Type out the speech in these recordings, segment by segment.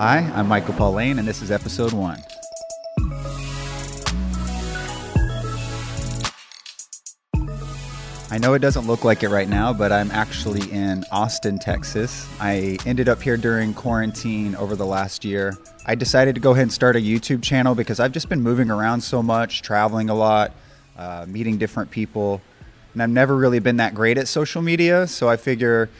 Hi, I'm Michael Paul Lane, and this is episode one. I know it doesn't look like it right now, but I'm actually in Austin, Texas. I ended up here during quarantine over the last year. I decided to go ahead and start a YouTube channel because I've just been moving around so much, traveling a lot, uh, meeting different people, and I've never really been that great at social media. So I figure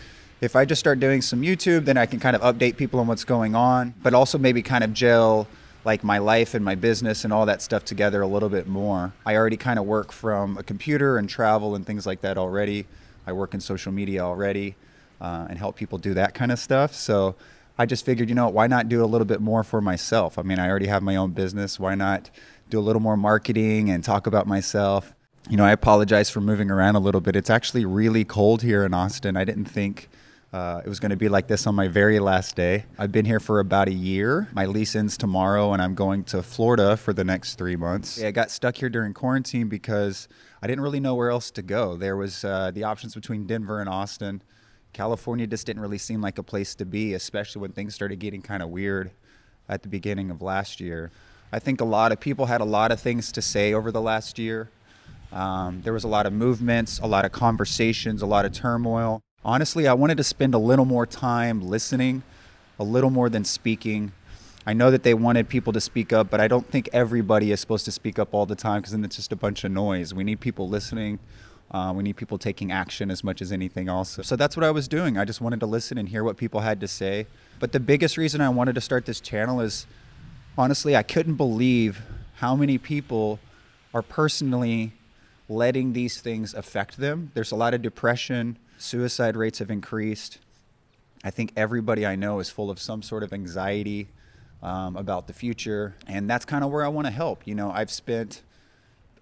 if I just start doing some YouTube, then I can kind of update people on what's going on, but also maybe kind of gel like my life and my business and all that stuff together a little bit more. I already kind of work from a computer and travel and things like that already. I work in social media already uh, and help people do that kind of stuff. So I just figured, you know, why not do a little bit more for myself? I mean, I already have my own business. Why not do a little more marketing and talk about myself? You know, I apologize for moving around a little bit. It's actually really cold here in Austin. I didn't think uh, it was going to be like this on my very last day. I've been here for about a year. My lease ends tomorrow, and I'm going to Florida for the next three months. Yeah, I got stuck here during quarantine because I didn't really know where else to go. There was uh, the options between Denver and Austin. California just didn't really seem like a place to be, especially when things started getting kind of weird at the beginning of last year. I think a lot of people had a lot of things to say over the last year. Um, there was a lot of movements, a lot of conversations, a lot of turmoil honestly, I wanted to spend a little more time listening, a little more than speaking. I know that they wanted people to speak up, but I don't think everybody is supposed to speak up all the time because then it's just a bunch of noise. We need people listening. Uh, we need people taking action as much as anything else. So that's what I was doing. I just wanted to listen and hear what people had to say. But the biggest reason I wanted to start this channel is honestly, I couldn't believe how many people are personally letting these things affect them. There's a lot of depression Suicide rates have increased. I think everybody I know is full of some sort of anxiety um, about the future. And that's kind of where I want to help. You know, I've spent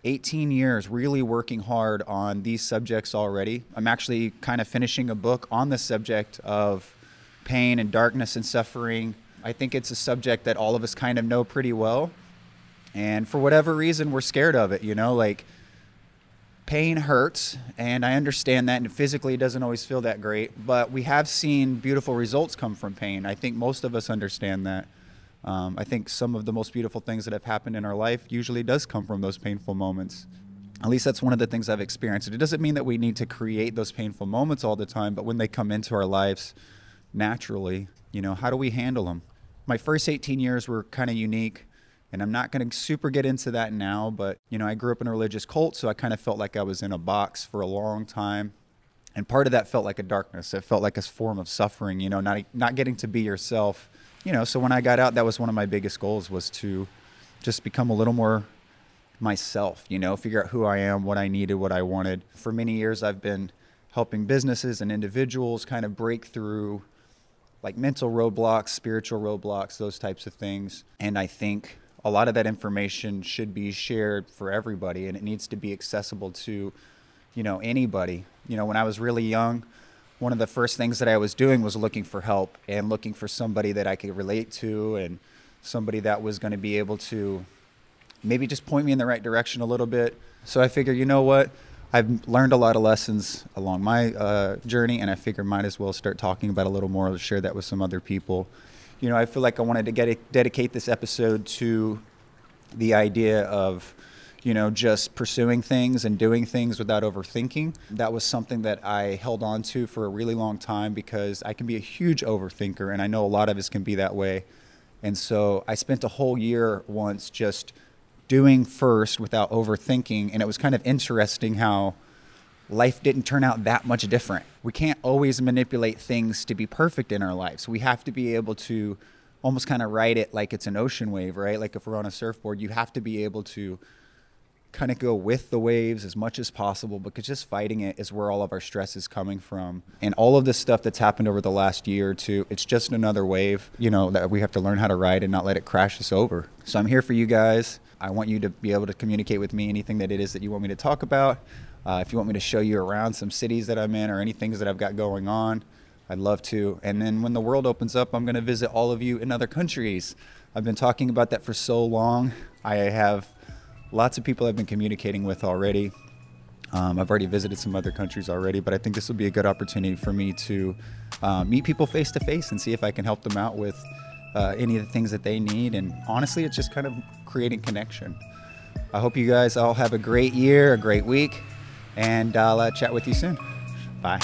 18 years really working hard on these subjects already. I'm actually kind of finishing a book on the subject of pain and darkness and suffering. I think it's a subject that all of us kind of know pretty well. And for whatever reason, we're scared of it, you know, like pain hurts, and I understand that, and physically it doesn't always feel that great. But we have seen beautiful results come from pain. I think most of us understand that. Um, I think some of the most beautiful things that have happened in our life usually does come from those painful moments. At least that's one of the things I've experienced. It doesn't mean that we need to create those painful moments all the time, but when they come into our lives naturally, you know, how do we handle them? My first 18 years were kind of unique. And I'm not going to super get into that now, but you know, I grew up in a religious cult, so I kind of felt like I was in a box for a long time. And part of that felt like a darkness. It felt like a form of suffering, you know, not not getting to be yourself. You know, so when I got out, that was one of my biggest goals was to just become a little more myself, you know, figure out who I am, what I needed, what I wanted. For many years I've been helping businesses and individuals kind of break through like mental roadblocks, spiritual roadblocks, those types of things. And I think a lot of that information should be shared for everybody and it needs to be accessible to you know anybody. You know when i was really young one of the first things that i was doing was looking for help and looking for somebody that i could relate to and somebody that was going to be able to maybe just point me in the right direction a little bit. So i figure you know what? I've learned a lot of lessons along my uh, journey and i figure might as well start talking about a little more share that with some other people you know, I feel like I wanted to get dedicate this episode to the idea of, you know, just pursuing things and doing things without overthinking. That was something that I held on to for a really long time because I can be a huge overthinker, and I know a lot of us can be that way. And so I spent a whole year once just doing first without overthinking, and it was kind of interesting how life didn't turn out that much different. We can't always manipulate things to be perfect in our lives. We have to be able to almost kind of ride it like it's an ocean wave, right? Like if we're on a surfboard, you have to be able to kind of go with the waves as much as possible because just fighting it is where all of our stress is coming from. And all of this stuff that's happened over the last year or two, it's just another wave, you know, that we have to learn how to ride and not let it crash us over. So I'm here for you guys. I want you to be able to communicate with me anything that it is that you want me to talk about. Uh, if you want me to show you around some cities that I'm in or any things that I've got going on, I'd love to. And then when the world opens up, I'm going to visit all of you in other countries. I've been talking about that for so long. I have lots of people I've been communicating with already. Um, I've already visited some other countries already, but I think this will be a good opportunity for me to uh, meet people face to face and see if I can help them out with uh, any of the things that they need. And honestly, it's just kind of creating connection. I hope you guys all have a great year, a great week, and I'll uh, chat with you soon. Bye.